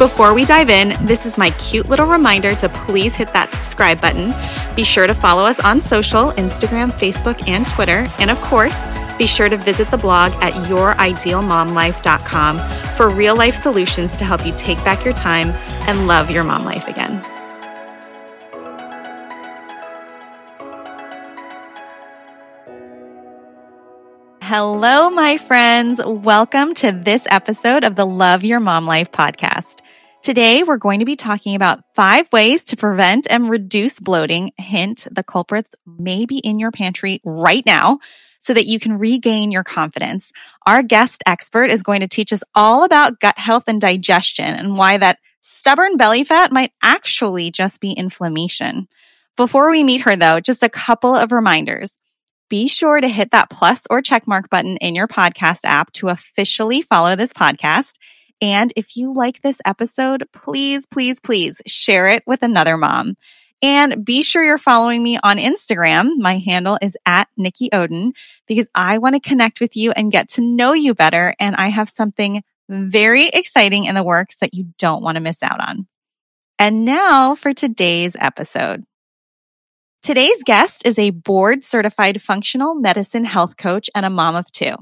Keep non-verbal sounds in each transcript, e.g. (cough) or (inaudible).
Before we dive in, this is my cute little reminder to please hit that subscribe button. Be sure to follow us on social Instagram, Facebook, and Twitter. And of course, be sure to visit the blog at youridealmomlife.com for real life solutions to help you take back your time and love your mom life again. Hello, my friends. Welcome to this episode of the Love Your Mom Life podcast. Today, we're going to be talking about five ways to prevent and reduce bloating. Hint, the culprits may be in your pantry right now so that you can regain your confidence. Our guest expert is going to teach us all about gut health and digestion and why that stubborn belly fat might actually just be inflammation. Before we meet her though, just a couple of reminders. Be sure to hit that plus or check mark button in your podcast app to officially follow this podcast. And if you like this episode, please, please, please share it with another mom. And be sure you're following me on Instagram. My handle is at Nikki Odin because I want to connect with you and get to know you better. And I have something very exciting in the works that you don't want to miss out on. And now for today's episode. Today's guest is a board certified functional medicine health coach and a mom of two.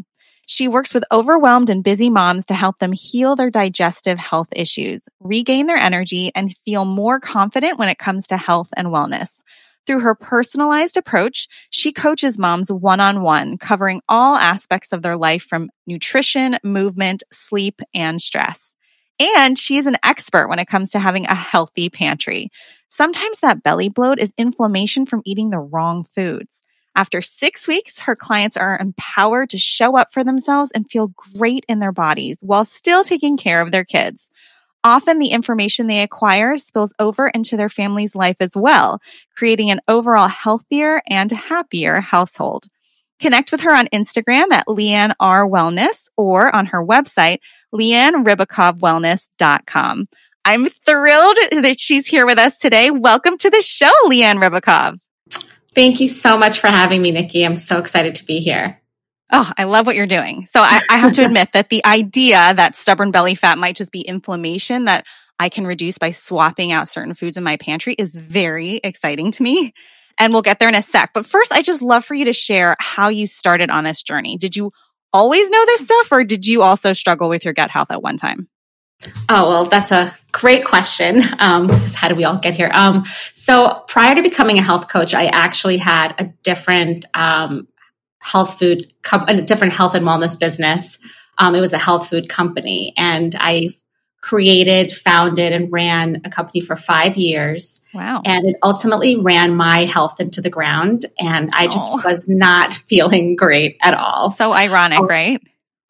She works with overwhelmed and busy moms to help them heal their digestive health issues, regain their energy, and feel more confident when it comes to health and wellness. Through her personalized approach, she coaches moms one on one, covering all aspects of their life from nutrition, movement, sleep, and stress. And she is an expert when it comes to having a healthy pantry. Sometimes that belly bloat is inflammation from eating the wrong foods. After six weeks, her clients are empowered to show up for themselves and feel great in their bodies while still taking care of their kids. Often the information they acquire spills over into their family's life as well, creating an overall healthier and happier household. Connect with her on Instagram at Leanne R Wellness or on her website, leannerybakhovwellness.com. I'm thrilled that she's here with us today. Welcome to the show, Leanne Rybakov. Thank you so much for having me, Nikki. I'm so excited to be here. Oh, I love what you're doing. So I, I have to admit that the idea that stubborn belly fat might just be inflammation that I can reduce by swapping out certain foods in my pantry is very exciting to me. And we'll get there in a sec. But first, I just love for you to share how you started on this journey. Did you always know this stuff or did you also struggle with your gut health at one time? Oh, well, that's a great question. Um, just how do we all get here? Um, so prior to becoming a health coach, I actually had a different um, health food, com- a different health and wellness business. Um, it was a health food company, and I created, founded, and ran a company for five years. Wow! And it ultimately ran my health into the ground, and I just oh. was not (laughs) feeling great at all. So ironic, um, right?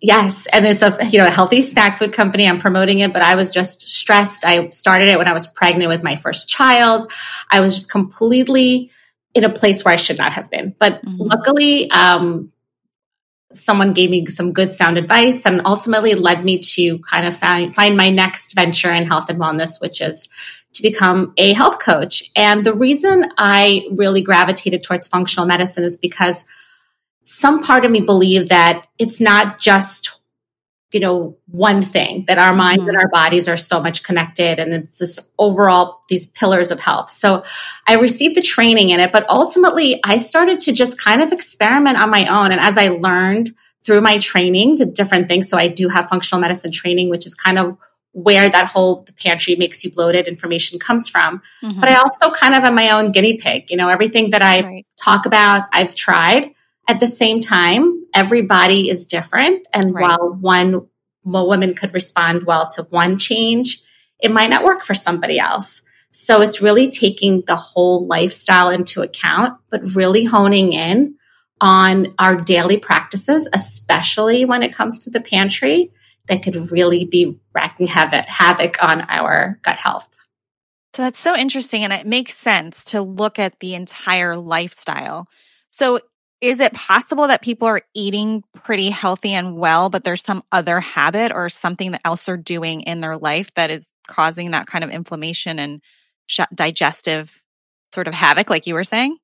Yes, and it's a you know a healthy snack food company. I'm promoting it, but I was just stressed. I started it when I was pregnant with my first child. I was just completely in a place where I should not have been. But mm-hmm. luckily, um, someone gave me some good sound advice, and ultimately led me to kind of find, find my next venture in health and wellness, which is to become a health coach. And the reason I really gravitated towards functional medicine is because some part of me believe that it's not just you know one thing that our minds mm-hmm. and our bodies are so much connected and it's this overall these pillars of health so i received the training in it but ultimately i started to just kind of experiment on my own and as i learned through my training the different things so i do have functional medicine training which is kind of where that whole the pantry makes you bloated information comes from. Mm-hmm. But I also kind of am my own guinea pig. You know, everything that I right. talk about, I've tried. At the same time, everybody is different. And right. while one woman could respond well to one change, it might not work for somebody else. So it's really taking the whole lifestyle into account, but really honing in on our daily practices, especially when it comes to the pantry, that could really be wreaking havoc, havoc on our gut health. So that's so interesting. And it makes sense to look at the entire lifestyle. So is it possible that people are eating pretty healthy and well, but there's some other habit or something that else they're doing in their life that is causing that kind of inflammation and digestive sort of havoc, like you were saying?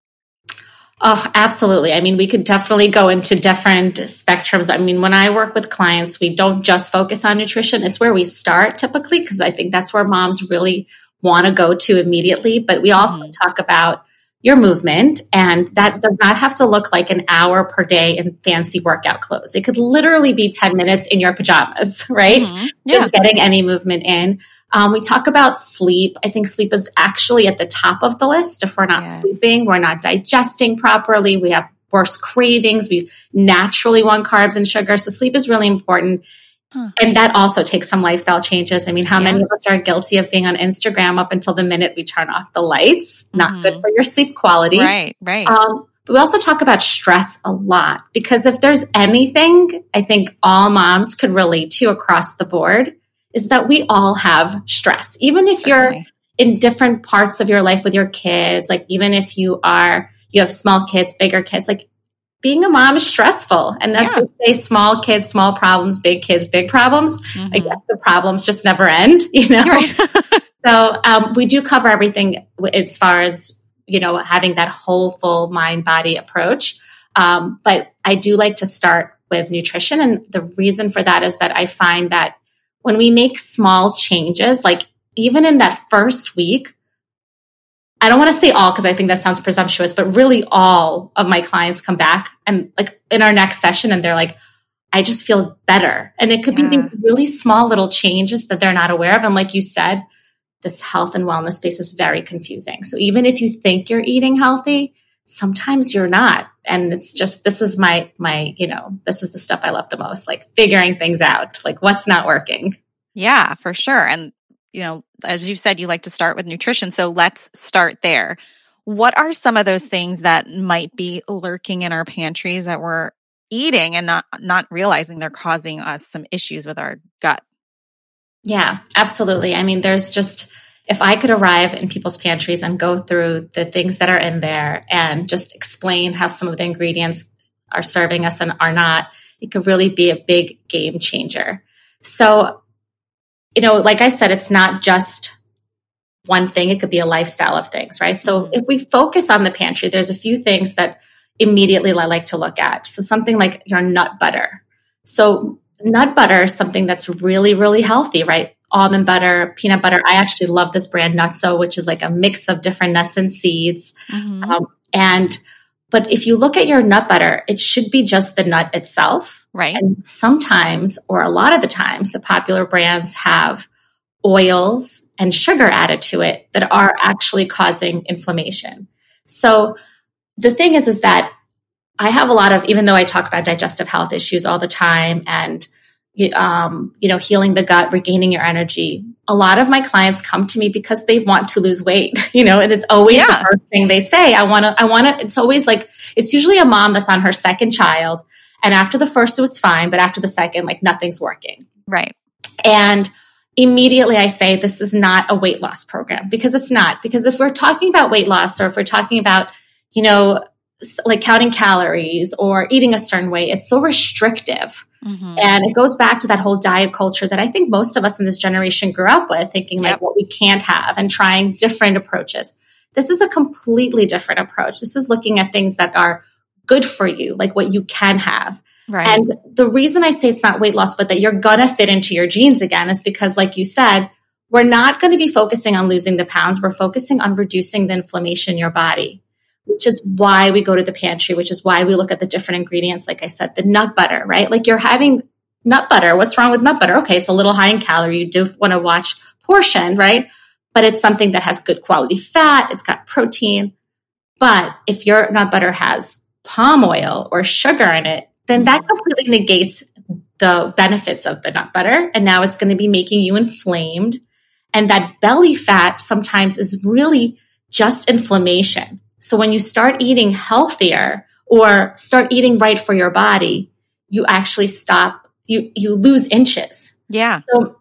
Oh, absolutely. I mean, we could definitely go into different spectrums. I mean, when I work with clients, we don't just focus on nutrition. It's where we start typically, because I think that's where moms really want to go to immediately. But we also mm-hmm. talk about your movement, and that does not have to look like an hour per day in fancy workout clothes. It could literally be 10 minutes in your pajamas, (laughs) right? Mm-hmm. Yeah. Just getting any movement in. Um, we talk about sleep. I think sleep is actually at the top of the list. If we're not yes. sleeping, we're not digesting properly, we have worse cravings, we naturally want carbs and sugar. So sleep is really important. Huh. And that also takes some lifestyle changes. I mean, how yeah. many of us are guilty of being on Instagram up until the minute we turn off the lights? Not mm-hmm. good for your sleep quality. Right, right. Um, but we also talk about stress a lot because if there's anything I think all moms could relate to across the board, is that we all have stress. Even if Certainly. you're in different parts of your life with your kids, like even if you are, you have small kids, bigger kids, like being a mom is stressful. And that's yeah. they say small kids, small problems, big kids, big problems. Mm-hmm. I guess the problems just never end, (laughs) you know? Right. (laughs) so um, we do cover everything as far as, you know, having that whole full mind body approach. Um, but I do like to start with nutrition. And the reason for that is that I find that when we make small changes, like even in that first week, I don't want to say all because I think that sounds presumptuous, but really all of my clients come back and like in our next session and they're like, I just feel better. And it could yeah. be these really small little changes that they're not aware of. And like you said, this health and wellness space is very confusing. So even if you think you're eating healthy, sometimes you're not. And it's just this is my my, you know, this is the stuff I love the most, like figuring things out, like what's not working. Yeah, for sure. And you know, as you said you like to start with nutrition, so let's start there. What are some of those things that might be lurking in our pantries that we're eating and not not realizing they're causing us some issues with our gut? Yeah, absolutely. I mean, there's just if I could arrive in people's pantries and go through the things that are in there and just explain how some of the ingredients are serving us and are not, it could really be a big game changer. So, you know, like I said, it's not just one thing, it could be a lifestyle of things, right? So, mm-hmm. if we focus on the pantry, there's a few things that immediately I like to look at. So, something like your nut butter. So, nut butter is something that's really, really healthy, right? almond butter, peanut butter. I actually love this brand NuttZo, which is like a mix of different nuts and seeds. Mm-hmm. Um, and but if you look at your nut butter, it should be just the nut itself. Right. And sometimes, or a lot of the times, the popular brands have oils and sugar added to it that are actually causing inflammation. So the thing is, is that I have a lot of, even though I talk about digestive health issues all the time and um, you know, healing the gut, regaining your energy. A lot of my clients come to me because they want to lose weight, (laughs) you know, and it's always yeah. the first thing they say. I want to, I want to, it's always like, it's usually a mom that's on her second child. And after the first, it was fine. But after the second, like nothing's working. Right. And immediately I say, this is not a weight loss program because it's not. Because if we're talking about weight loss or if we're talking about, you know, like counting calories or eating a certain way, it's so restrictive Mm-hmm. And it goes back to that whole diet culture that I think most of us in this generation grew up with, thinking yep. like what we can't have and trying different approaches. This is a completely different approach. This is looking at things that are good for you, like what you can have. Right. And the reason I say it's not weight loss, but that you're gonna fit into your jeans again is because, like you said, we're not going to be focusing on losing the pounds. We're focusing on reducing the inflammation in your body which is why we go to the pantry, which is why we look at the different ingredients. Like I said, the nut butter, right? Like you're having nut butter. What's wrong with nut butter? Okay, it's a little high in calorie. You do want to watch portion, right? But it's something that has good quality fat. It's got protein. But if your nut butter has palm oil or sugar in it, then that mm-hmm. completely negates the benefits of the nut butter. And now it's going to be making you inflamed. And that belly fat sometimes is really just inflammation. So when you start eating healthier or start eating right for your body, you actually stop, you, you lose inches. Yeah. So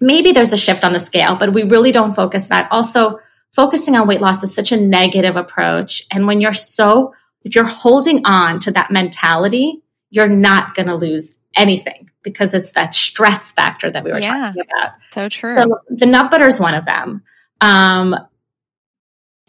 maybe there's a shift on the scale, but we really don't focus that. Also, focusing on weight loss is such a negative approach. And when you're so, if you're holding on to that mentality, you're not going to lose anything because it's that stress factor that we were yeah, talking about. So true. So the nut butter is one of them. Um,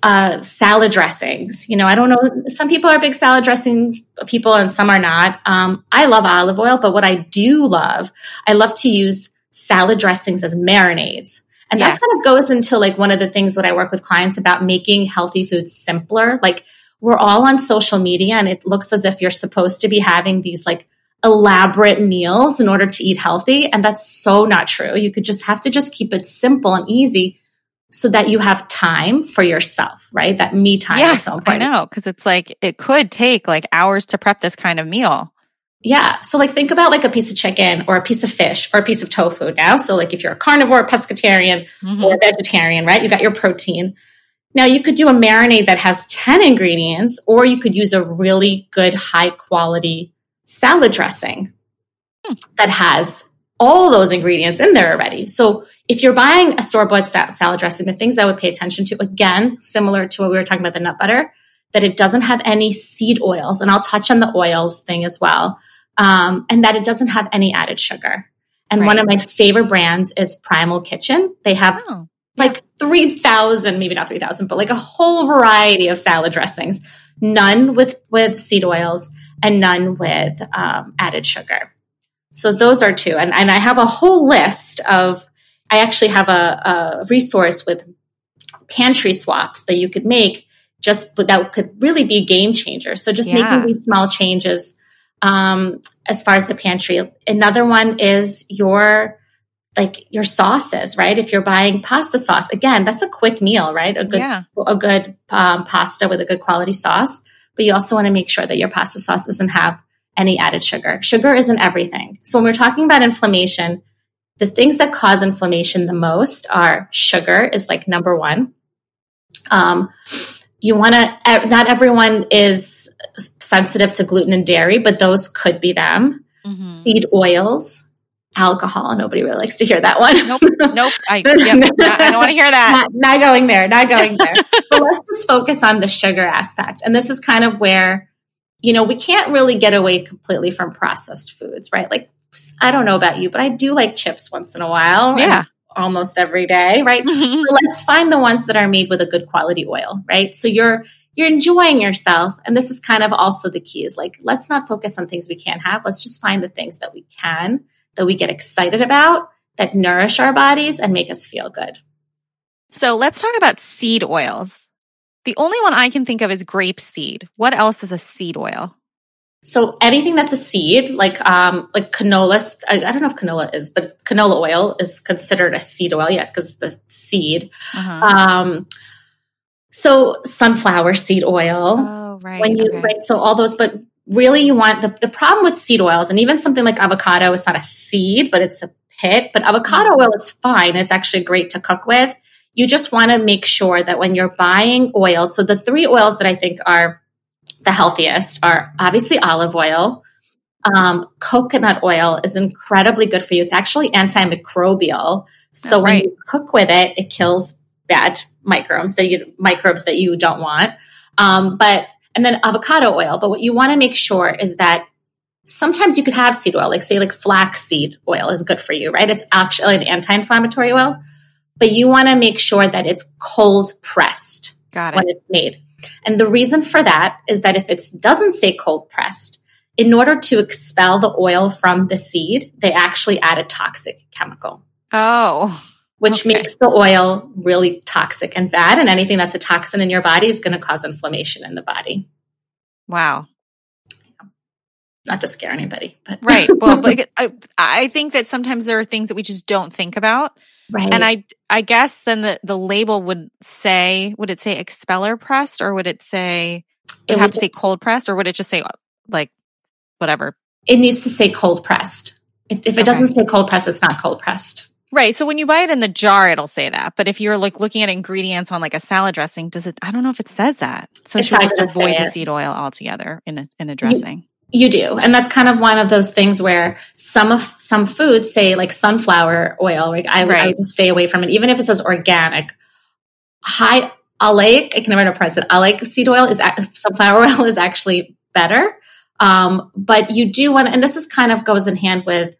uh, salad dressings. You know, I don't know. Some people are big salad dressings people and some are not. Um, I love olive oil, but what I do love, I love to use salad dressings as marinades. And yes. that kind of goes into like one of the things that I work with clients about making healthy foods simpler. Like we're all on social media and it looks as if you're supposed to be having these like elaborate meals in order to eat healthy. And that's so not true. You could just have to just keep it simple and easy so that you have time for yourself, right? That me time yes, is so important. I know, because it's like it could take like hours to prep this kind of meal. Yeah. So like think about like a piece of chicken or a piece of fish or a piece of tofu now. So like if you're a carnivore, pescatarian, mm-hmm. or vegetarian, right? You got your protein. Now you could do a marinade that has 10 ingredients, or you could use a really good high quality salad dressing hmm. that has all those ingredients in there already. So if you're buying a store bought salad dressing, the things I would pay attention to, again, similar to what we were talking about the nut butter, that it doesn't have any seed oils. And I'll touch on the oils thing as well. Um, and that it doesn't have any added sugar. And right. one of my favorite brands is Primal Kitchen. They have oh. Like 3,000, maybe not 3,000, but like a whole variety of salad dressings, none with, with seed oils and none with um, added sugar. So those are two. And, and I have a whole list of, I actually have a, a resource with pantry swaps that you could make just that could really be game changers. So just yeah. making these small changes um, as far as the pantry. Another one is your like your sauces, right? If you're buying pasta sauce, again, that's a quick meal, right? A good yeah. a good um, pasta with a good quality sauce. But you also want to make sure that your pasta sauce doesn't have any added sugar. Sugar isn't everything. So when we're talking about inflammation, the things that cause inflammation the most are sugar is like number one. Um, you want to, not everyone is sensitive to gluten and dairy, but those could be them. Mm-hmm. Seed oils, alcohol. Nobody really likes to hear that one. Nope. Nope. I, (laughs) yep, I don't want to hear that. Not, not going there. Not (laughs) going there. but let's just focus on the sugar aspect. And this is kind of where you know, we can't really get away completely from processed foods, right? Like, I don't know about you, but I do like chips once in a while. Yeah. Almost every day, right? Mm-hmm. let's find the ones that are made with a good quality oil, right? So you're you're enjoying yourself. And this is kind of also the key is like, let's not focus on things we can't have. Let's just find the things that we can, that we get excited about, that nourish our bodies and make us feel good. So let's talk about seed oils. The only one I can think of is grape seed. What else is a seed oil? So anything that's a seed, like um, like canola, I, I, don't know if canola is, but canola oil is considered a seed oil, yes, because it's the seed. Uh-huh. Um, so sunflower seed oil. Oh, right. When you okay. right, so all those, but really you want the, the problem with seed oils, and even something like avocado, it's not a seed, but it's a pit. But avocado oil is fine. It's actually great to cook with you just want to make sure that when you're buying oils, so the three oils that I think are the healthiest are obviously olive oil. Um, coconut oil is incredibly good for you. It's actually antimicrobial. So when you cook with it, it kills bad microbes that you microbes that you don't want. Um, but and then avocado oil. But what you want to make sure is that sometimes you could have seed oil, like say like flaxseed oil is good for you, right? It's actually an anti-inflammatory oil but you want to make sure that it's cold pressed it. when it's made. And the reason for that is that if it doesn't say cold pressed, in order to expel the oil from the seed, they actually add a toxic chemical. Oh. Which okay. makes the oil really toxic and bad. And anything that's a toxin in your body is going to cause inflammation in the body. Wow. not to scare anybody, but (laughs) right. Well, but I, I think that sometimes there are things that we just don't think about. right. And I, I guess then the, the label would say, would it say expeller pressed or would it say, it would have to say cold pressed or would it just say like whatever? it needs to say cold pressed. If if it Okay. doesn't say cold pressed, it's not cold pressed. Right. So when you buy it in the jar, it'll say that. But if you're like looking at ingredients on like a salad dressing, does it? I don't know if it says that. So It's should just avoid the seed oil altogether in a in a dressing? You do. And that's kind of one of those things where some of some foods say like sunflower oil. Like I, would- I would stay away from it, even if it says organic. High oleic, I can never pronounce it. Oleic seed oil is sunflower (laughs) oil is actually better. Um, but you do want, and this is kind of goes in hand with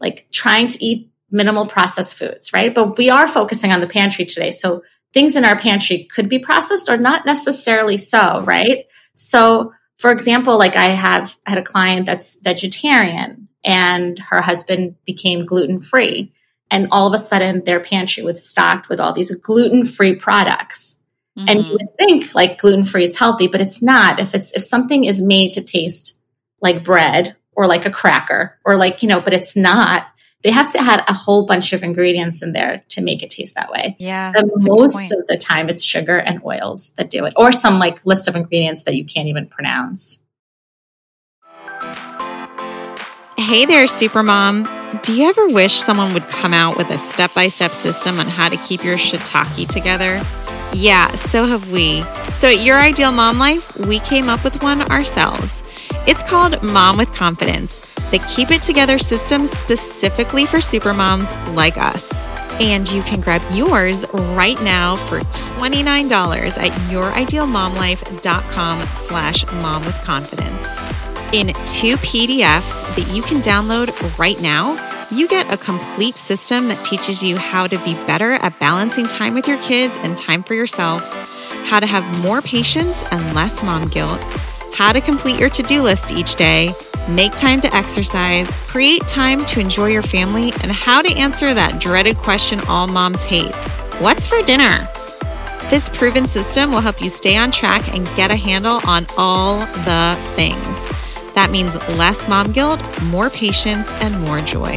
like trying to eat minimal processed foods, right? But we are focusing on the pantry today. So things in our pantry could be processed or not necessarily so, right? So for example, like I have I had a client that's vegetarian and her husband became gluten free. And all of a sudden their pantry was stocked with all these gluten free products. And Mhm. you would think like gluten free is healthy, but it's not. If it's if something is made to taste like bread or like a cracker or like, you know, but it's not, they have to add a whole bunch of ingredients in there to make it taste that way. yeah. And that's a good most of the time it's sugar and oils that do it, or some like list of ingredients that you can't even pronounce. Hey there, Supermom. Do you ever wish someone would come out with a step by step system on how to keep your shiitake together? Yeah, so have we. So at Your Ideal Mom Life, we came up with one ourselves. It's called Mom with Confidence, the Keep It Together system specifically for supermoms like us. And you can grab yours right now for $29 at youridealmomlife.com slash mom with confidence. In two PDFs that you can download right now, you get a complete system that teaches you how to be better at balancing time with your kids and time for yourself, how to have more patience and less mom guilt, how to complete your to do list each day, make time to exercise, create time to enjoy your family, and how to answer that dreaded question all moms hate What's for dinner? This proven system will help you stay on track and get a handle on all the things. That means less mom guilt, more patience, and more joy.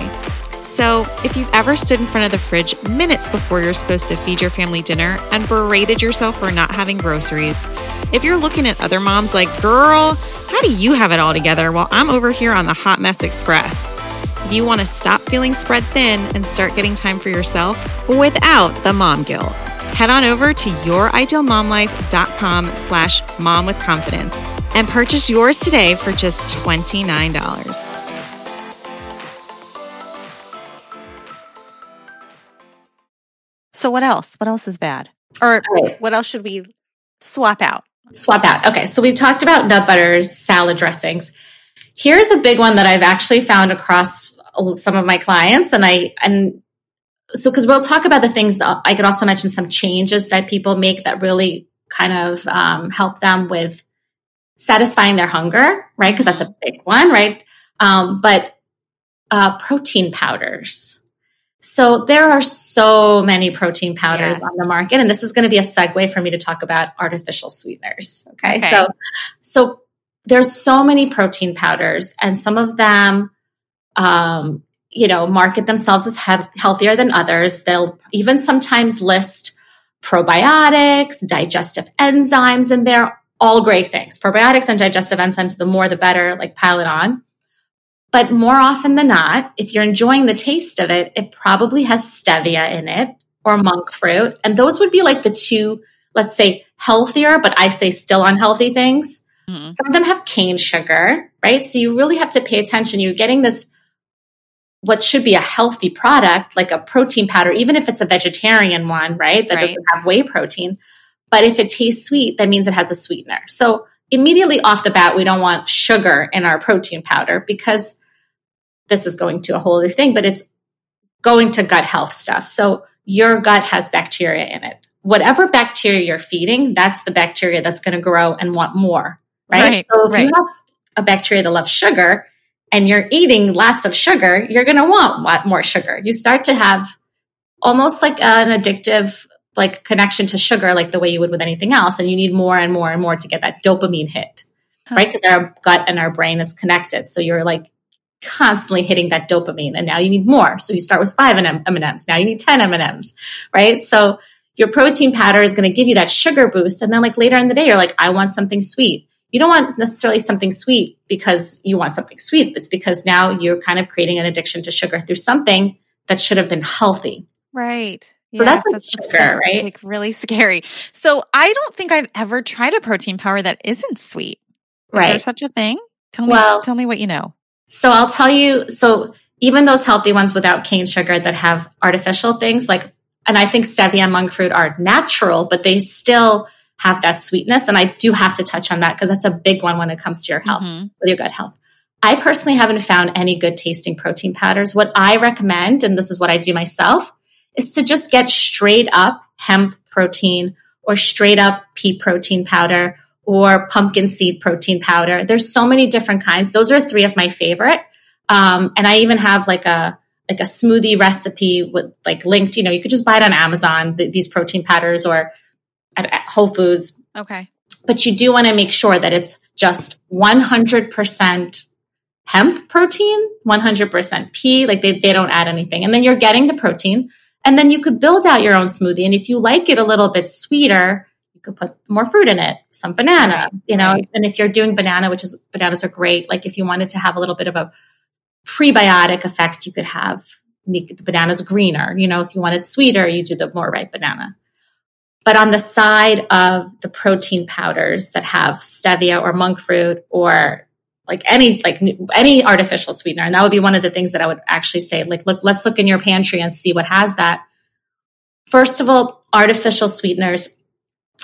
So, if you've ever stood in front of the fridge minutes before you're supposed to feed your family dinner and berated yourself for not having groceries, if you're looking at other moms like, girl, how do you have it all together while I'm over here on the Hot Mess Express? If you want to stop feeling spread thin and start getting time for yourself without the mom guilt, head on over to youridealmomlife.com slash mom with confidence and purchase yours today for just $29. So what else? What else is bad? Or All right. what else should we swap out? Swap out. Okay, so we've talked about nut butters, salad dressings. Here's a big one that I've actually found across some of my clients, and I and so because we'll talk about the things that I could also mention some changes that people make that really kind of um, help them with satisfying their hunger, right? Because that's a big one, right? Um, but uh, protein powders. So there are so many protein powders Yes. on the market, and this is going to be a segue for me to talk about artificial sweeteners. Okay, Okay. so so there's so many protein powders, and some of them, um, you know, market themselves as health- healthier than others. They'll even sometimes list probiotics, digestive enzymes in there. All great things. Probiotics and digestive enzymes, the more the better. Like pile it on. But more often than not, if you're enjoying the taste of it, it probably has stevia in it or monk fruit. And those would be like the two, let's say, healthier, but I say still unhealthy things. Mhm. Some of them have cane sugar, right? So you really have to pay attention. You're getting this, what should be a healthy product, like a protein powder, even if it's a vegetarian one, right? That Right. doesn't have whey protein. But if it tastes sweet, that means it has a sweetener. So immediately off the bat, we don't want sugar in our protein powder because this is going to a whole other thing, but it's going to gut health stuff. So your gut has bacteria in it. Whatever bacteria you're feeding, that's the bacteria that's going to grow and want more, right? Right, so if you have a bacteria that loves sugar and you're eating lots of sugar, you're going to want a lot more sugar. You start to have almost like an addictive like connection to sugar like the way you would with anything else and you need more and more and more to get that dopamine hit. huh. right? Because our gut and our brain is connected. So you're like constantly hitting that dopamine and now you need more. So you start with five M&Ms. Now you need 10 M&Ms, right? So your protein powder is going to give you that sugar boost. And then like later in the day, you're like, I want something sweet. You don't want necessarily something sweet because you want something sweet. But it's because now you're kind of creating an addiction to sugar through something that should have been healthy. Right. So yes, that's like that's, sugar, that's right? Like really scary. So I don't think I've ever tried a protein powder that isn't sweet. Right. Is right. there such a thing? Tell me well, tell me what you know. So I'll tell you so even those healthy ones without cane sugar that have artificial things like and I think stevia and monk fruit are natural, but they still have that sweetness. And I do have to touch on that because that's a big one when it comes to your health, mm-hmm. with your gut health. I personally haven't found any good tasting protein powders. What I recommend, and this is what I do myself, is to just get straight up hemp protein or straight up pea protein powder or pumpkin seed protein powder. There's so many different kinds. Those are three of my favorite. Um, and I even have like a like a smoothie recipe with like linked. You know, you could just buy it on Amazon. Th- these protein powders or at, at Whole Foods. Okay. But you do want to make sure that it's just 100% hemp protein, 100% pea, like they, they don't add anything. And then you're getting the protein. And then you could build out your own smoothie. And if you like it a little bit sweeter, could put more fruit in it, some banana, you know. Right. And if you're doing banana, which is bananas are great, like if you wanted to have a little bit of a prebiotic effect, you could have make the bananas greener. You know, if you wanted sweeter, you do the more ripe banana. But on the side of the protein powders that have stevia or monk fruit or like any like any artificial sweetener, and that would be one of the things that I would actually say, like, look, let's look in your pantry and see what has that. First of all, artificial sweeteners,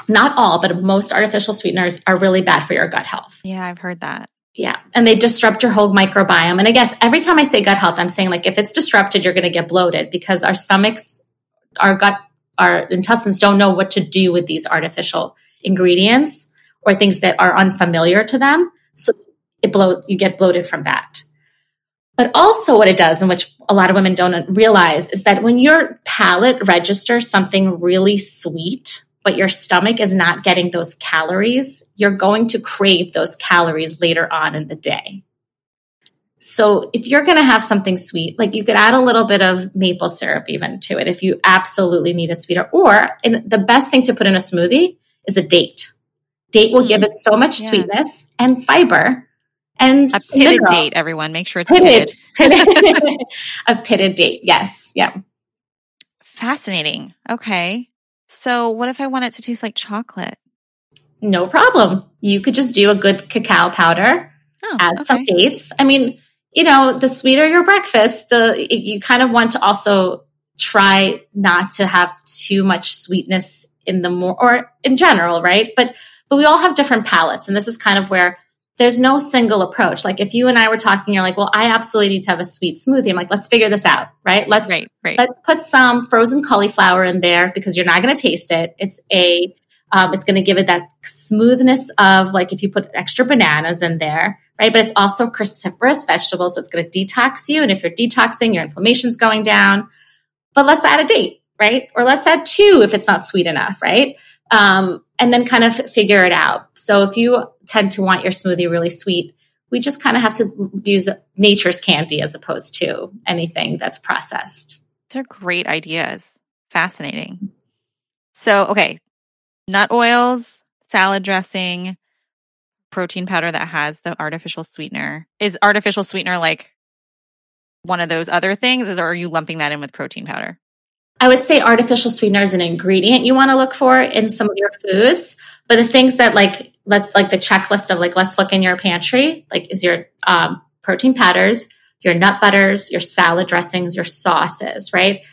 not all, but most artificial sweeteners are really bad for your gut health. Yeah, I've heard that. Yeah. And they disrupt your whole microbiome. And I guess every time I say gut health, I'm saying like if it's disrupted, you're going to get bloated because our stomachs, our gut our intestines don't know what to do with these artificial ingredients or things that are unfamiliar to them. So it blow, you get bloated from that. But also what it does, and which a lot of women don't realize, is that when your palate registers something really sweet, but your stomach is not getting those calories, you're going to crave those calories later on in the day. So if you're going to have something sweet, like you could add a little bit of maple syrup even to it if you absolutely need it sweeter. Or the best thing to put in a smoothie is a date. Date will mm. give it so much yeah. sweetness and fiber. And a pitted minerals. date, everyone. Make sure it's pitted. pitted. (laughs) (laughs) a pitted date. Yes. Yeah. Fascinating. Okay. So what if I want it to taste like chocolate? No problem. You could just do a good cacao powder, oh, add okay. some dates. I mean, you know, the sweeter your breakfast, the you kind of want to also try not to have too much sweetness in the more or in general, right? But but we all have different palates, and this is kind of where there's no single approach. Like if you and I were talking, you're like, well, I absolutely need to have a sweet smoothie. I'm like, let's figure this out, right? Let's right, right. let's put some frozen cauliflower in there because you're not going to taste it. It's a um, it's going to give it that smoothness of like if you put extra bananas in there, right? But it's also cruciferous vegetable, so it's going to detox you. And if you're detoxing, your inflammation's going down. But let's add a date, right? Or let's add two if it's not sweet enough, right? Um, and then kind of figure it out. So if you tend to want your smoothie really sweet, we just kind of have to use nature's candy as opposed to anything that's processed. They're great ideas. Fascinating. So, okay, nut oils, salad dressing, protein powder that has the artificial sweetener. Is artificial sweetener like one of those other things, or are you lumping that in with protein powder? I would say artificial sweetener is an ingredient you want to look for in some of your foods. But the things that like let's like the checklist of like let's look in your pantry, like is your um, protein powders, your nut butters, your salad dressings, your sauces, right?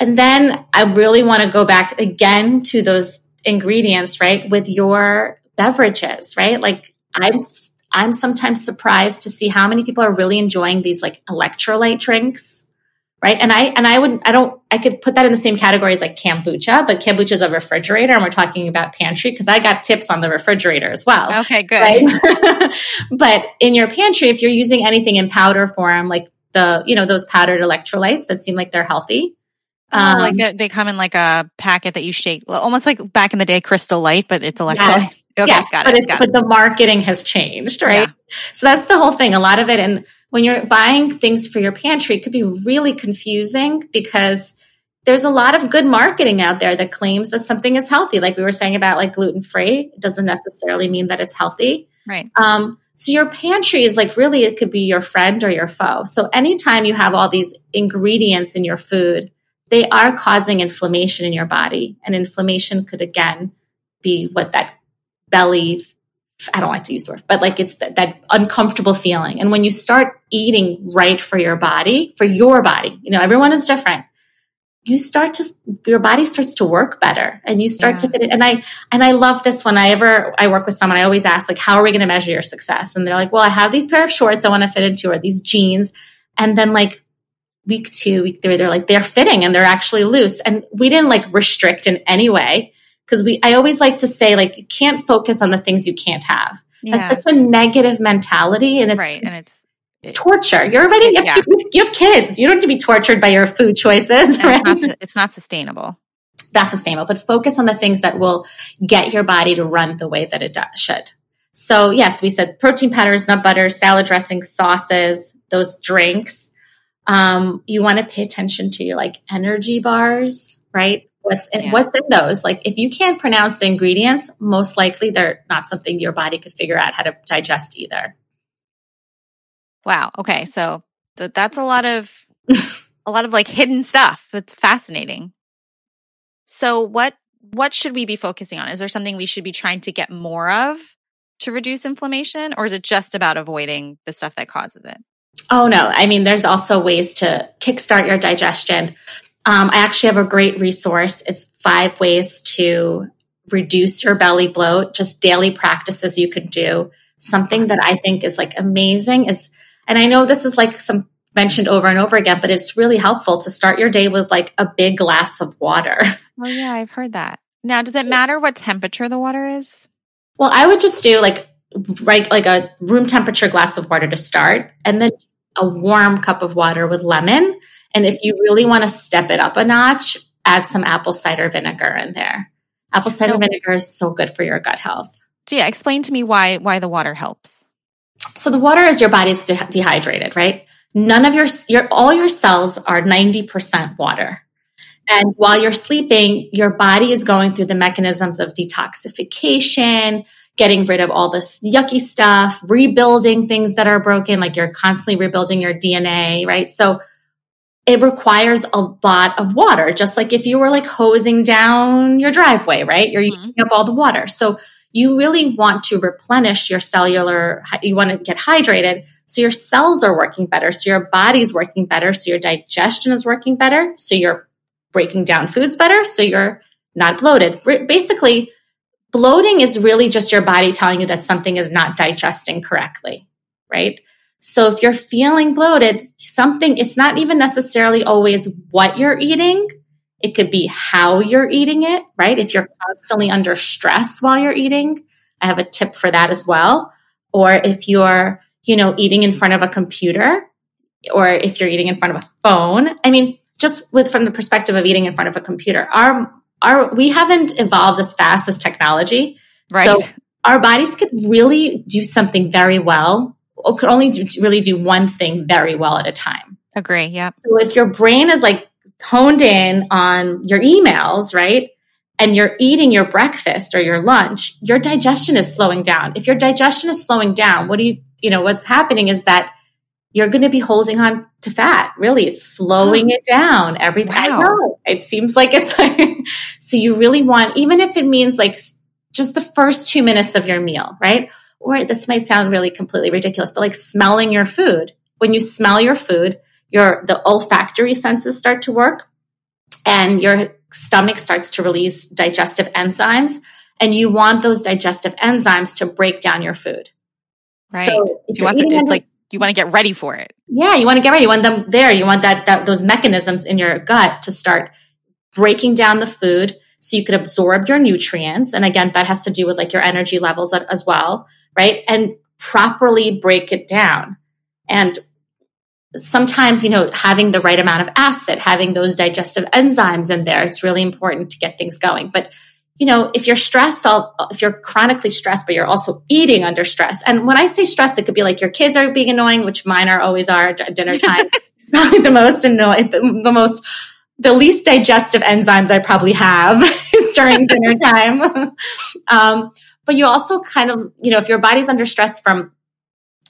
And then I really want to go back again to those ingredients, right? With your beverages, right? Like I'm I'm sometimes surprised to see how many people are really enjoying these like electrolyte drinks, right? And I and I would I don't I could put that in the same category as like kombucha, but kombucha is a refrigerator, and we're talking about pantry because I got tips on the refrigerator as well. Okay, good. Right? (laughs) but in your pantry, if you're using anything in powder form, like the you know those powdered electrolytes that seem like they're healthy, Oh, um, like they, they, come in like a packet that you shake, almost like back in the day, Crystal Light, but it's electrolytes. Yes. Okay, yes, got but it. it's, got but it. the marketing has changed, right? Yeah. So that's the whole thing. A lot of it, and when you're buying things for your pantry, it could be really confusing because there's a lot of good marketing out there that claims that something is healthy. Like we were saying about like gluten free, it doesn't necessarily mean that it's healthy. Right. Um, so your pantry is like really it could be your friend or your foe. So anytime you have all these ingredients in your food, they are causing inflammation in your body, and inflammation could again be what that belly. I don't like to use the word, but like it's that, that uncomfortable feeling. And when you start eating right for your body, for your body, you know, everyone is different you start to your body starts to work better and you start Yeah. to fit it and i and i love this when i ever i work with someone i always ask like how are we going to measure your success and they're like well i have these pair of shorts i want to fit into or these jeans and then like week two week three they're like they're fitting and they're actually loose and we didn't like restrict in any way because we i always like to say like you can't focus on the things you can't have Yeah. that's such a negative mentality and it's right. And it's, it's torture you're already you have, Yeah. to- you have kids you don't have to be tortured by your food choices right? it's, not, it's not sustainable. not sustainable, but focus on the things that will get your body to run the way that it should. So, yes, we said protein powders, nut butter, salad dressing, sauces, those drinks. Um, you want to pay attention to your like energy bars, right? What's in, Yeah. what's in those? Like, if you can't pronounce the ingredients, most likely they're not something your body could figure out how to digest either. Wow. Okay. So th- that's a lot of (laughs) a lot of like hidden stuff. That's fascinating. So what what should we be focusing on? Is there something we should be trying to get more of to reduce inflammation or is it just about avoiding the stuff that causes it? Oh no! I mean, there's also ways to kickstart your digestion. Um, I actually have a great resource. It's five ways to reduce your belly bloat. Just daily practices you can do. Something that I think is like amazing is, and I know this is like some mentioned over and over again, but it's really helpful to start your day with like a big glass of water. (laughs) Oh yeah, I've heard that. Now, does it matter what temperature the water is? Well, I would just do like right like a room temperature glass of water to start, and then a warm cup of water with lemon. And if you really want to step it up a notch, add some apple cider vinegar in there. Apple cider vinegar is so good for your gut health. So yeah, explain to me why why the water helps. So the water is your body's de- dehydrated, right? None of your your all your cells are 90% water. And while you're sleeping, your body is going through the mechanisms of detoxification, getting rid of all this yucky stuff, rebuilding things that are broken, like you're constantly rebuilding your DNA, right? So it requires a lot of water, just like if you were like hosing down your driveway, right? You're Mhm. using up all the water. So you really want to replenish your cellular, you want to get hydrated. So your cells are working better. So your body's working better. So your digestion is working better. So you're breaking down foods better. So you're not bloated. Basically, bloating is really just your body telling you that something is not digesting correctly, right? So if you're feeling bloated, something, it's not even necessarily always what you're eating. It could be how you're eating it, right? If you're constantly under stress while you're eating, I have a tip for that as well. Or if you're, you know, eating in front of a computer, or if you're eating in front of a phone. I mean, just with from the perspective of eating in front of a computer, our our we haven't evolved as fast as technology. Right. So our bodies could really do something very well, could only do, really do one thing very well at a time. Agree. Yeah. So if your brain is like honed in on your emails, right? And you're eating your breakfast or your lunch, your digestion is slowing down. If your digestion is slowing down, what do you, you know, what's happening is that you're going to be holding on to fat. Really, it's slowing it down. Everything. I Wow. know. It seems like it's (laughs) like, so you really want, even if it means like just the first two minutes of your meal, right? Or this might sound really completely ridiculous, but like smelling your food. When you smell your food, your the olfactory senses start to work and your stomach starts to release digestive enzymes and you want those digestive enzymes to break down your food. Right. So you want to, under- like you want to get ready for it. yeah, you want to get ready. You want them there. You want that, that those mechanisms in your gut to start breaking down the food so you could absorb your nutrients. And again, that has to do with like your energy levels as well, right? And properly break it down. And sometimes, you know, having the right amount of acid, having those digestive enzymes in there, it's really important to get things going. But you know, if you're stressed, I'll, if you're chronically stressed, but you're also eating under stress. And when I say stress, it could be like your kids are being annoying, which mine are always are at dinner (laughs) time. probably the most annoying, the, the, most, the least digestive enzymes I probably have (laughs) during dinner time. (laughs) um, but you also kind of, you know, if your body's under stress from,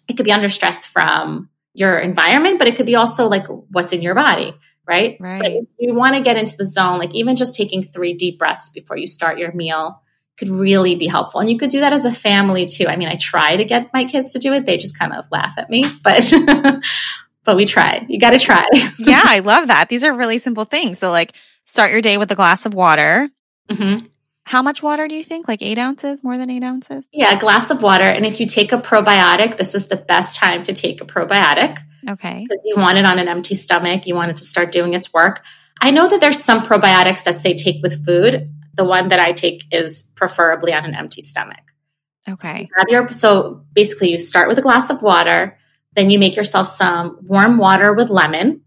it could be under stress from your environment, but it could be also like what's in your body right? Right. But if you want to get into the zone, like even just taking three deep breaths before you start your meal could really be helpful. And you could do that as a family too. I mean, I try to get my kids to do it. They just kind of laugh at me, but (laughs) but we try. You got to try. (laughs) yeah, I love that. These are really simple things. So like start your day with a glass of water. Mm-hmm. How much water do you think? Like eight ounces, more than eight ounces? Yeah, a glass of water. And if you take a probiotic, this is the best time to take a probiotic. Okay. Because you want it on an empty stomach. You want it to start doing its work. I know that there's some probiotics that say take with food. The one that I take is preferably on an empty stomach. Okay. So, your, so basically, you start with a glass of water, then you make yourself some warm water with lemon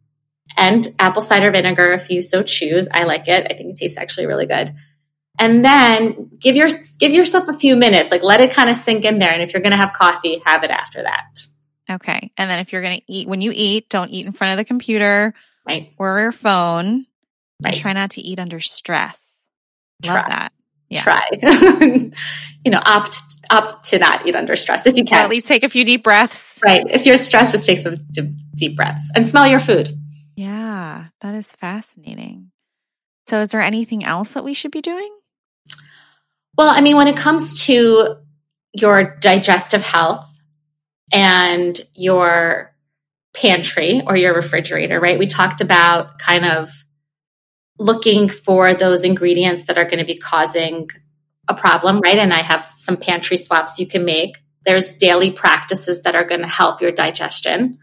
and apple cider vinegar if you so choose. I like it. I think it tastes actually really good. And then give your give yourself a few minutes, like let it kind of sink in there. And if you're going to have coffee, have it after that. Okay. And then if you're going to eat, when you eat, don't eat in front of the computer right. or your phone. Right. try not to eat under stress. Try. Love that. Yeah. Try. (laughs) you know, opt opt to not eat under stress if you can. At least take a few deep breaths. Right. If you're stressed, just take some deep breaths and smell your food. Yeah, that is fascinating. So, is there anything else that we should be doing? Well, I mean, when it comes to your digestive health, and your pantry or your refrigerator, right? We talked about kind of looking for those ingredients that are going to be causing a problem, right? And I have some pantry swaps you can make. There's daily practices that are going to help your digestion,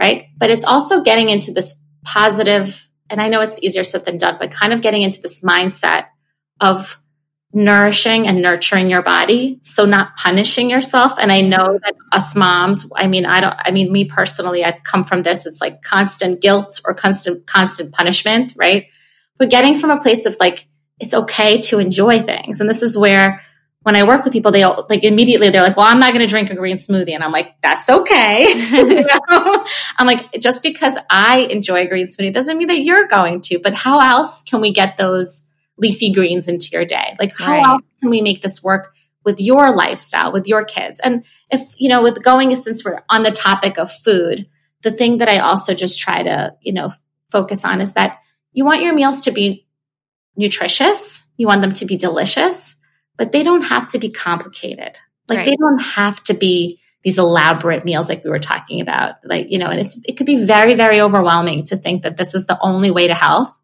right? But it's also getting into this positive, and I know it's easier said than done, but kind of getting into this mindset of nourishing and nurturing your body so not punishing yourself. And i know that us moms i mean i don't i mean me personally i've come from this it's like constant guilt or constant constant punishment right? But getting from a place of like it's okay to enjoy things. And this is where when i work with people they like immediately they're like well i'm not going to drink a green smoothie. And i'm like that's okay. (laughs) I'm like just because i enjoy a green smoothie doesn't mean that you're going to but how else can we get those leafy greens into your day. Like, how right. else can we make this work with your lifestyle, with your kids? And if, you know, with going, since we're on the topic of food, the thing that I also just try to, you know, focus on is that you want your meals to be nutritious, you want them to be delicious, but they don't have to be complicated. Like, right. they don't have to be these elaborate meals like we were talking about like you know and it's it could be very very overwhelming to think that this is the only way to health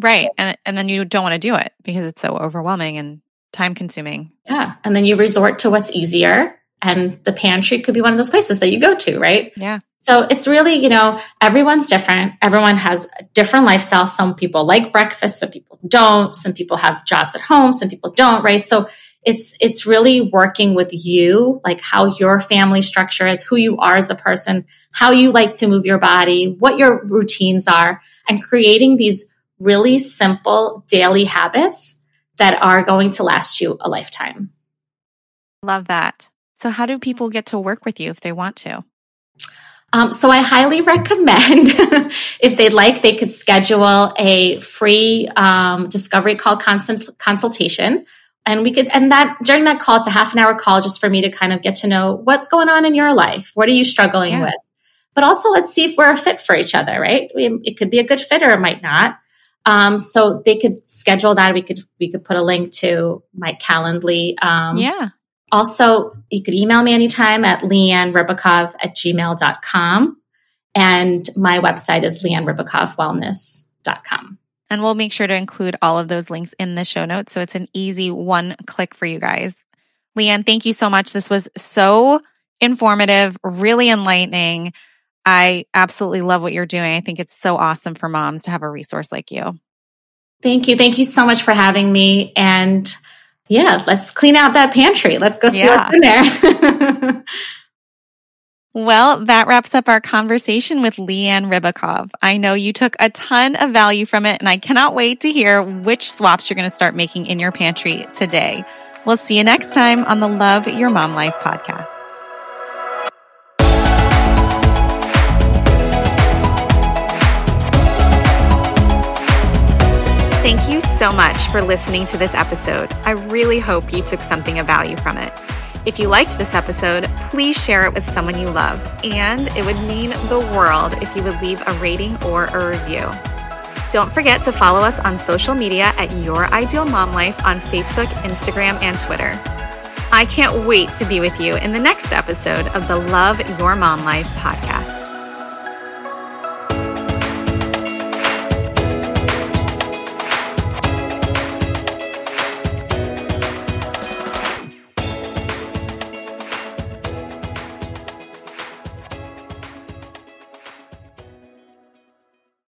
Right. So, and and then you don't want to do it because it's so overwhelming and time consuming. Yeah. And then you resort to what's easier and the pantry could be one of those places that you go to, right? Yeah. So it's really, you know, everyone's different. Everyone has a different lifestyle. Some people like breakfast, some people don't. Some people have jobs at home, some people don't, right? So it's it's really working with you, like how your family structure is, who you are as a person, how you like to move your body, what your routines are, and creating these really simple daily habits that are going to last you a lifetime. Love that. So, how do people get to work with you if they want to? Um, so, I highly recommend (laughs) if they'd like, they could schedule a free um, discovery call consult- consultation. And we could, and that during that call, it's a half an hour call just for me to kind of get to know what's going on in your life. What are you struggling yeah. with? But also, let's see if we're a fit for each other, right? It could be a good fit or it might not. Um, so they could schedule that. We could we could put a link to my Calendly. Um, yeah. Also, you could email me anytime at leannerybakov at gmail.com. And my website is leannerybakovwellness.com. And we'll make sure to include all of those links in the show notes. So it's an easy one click for you guys. Leanne, thank you so much. This was so informative, really enlightening. I absolutely love what you're doing. I think it's so awesome for moms to have a resource like you. Thank you. Thank you so much for having me. And yeah, let's clean out that pantry. Let's go see yeah. what's in there. (laughs) (laughs) Well, that wraps up our conversation with Leanne Rybakov. I know you took a ton of value from it, and I cannot wait to hear which swaps you're going to start making in your pantry today. We'll see you next time on the Love Your Mom Life podcast. So much for listening to this episode. I really hope you took something of value from it. If you liked this episode, please share it with someone you love, and it would mean the world if you would leave a rating or a review. Don't forget to follow us on social media at Your Ideal Mom Life on Facebook, Instagram, and Twitter. I can't wait to be with you in the next episode of the Love Your Mom Life podcast.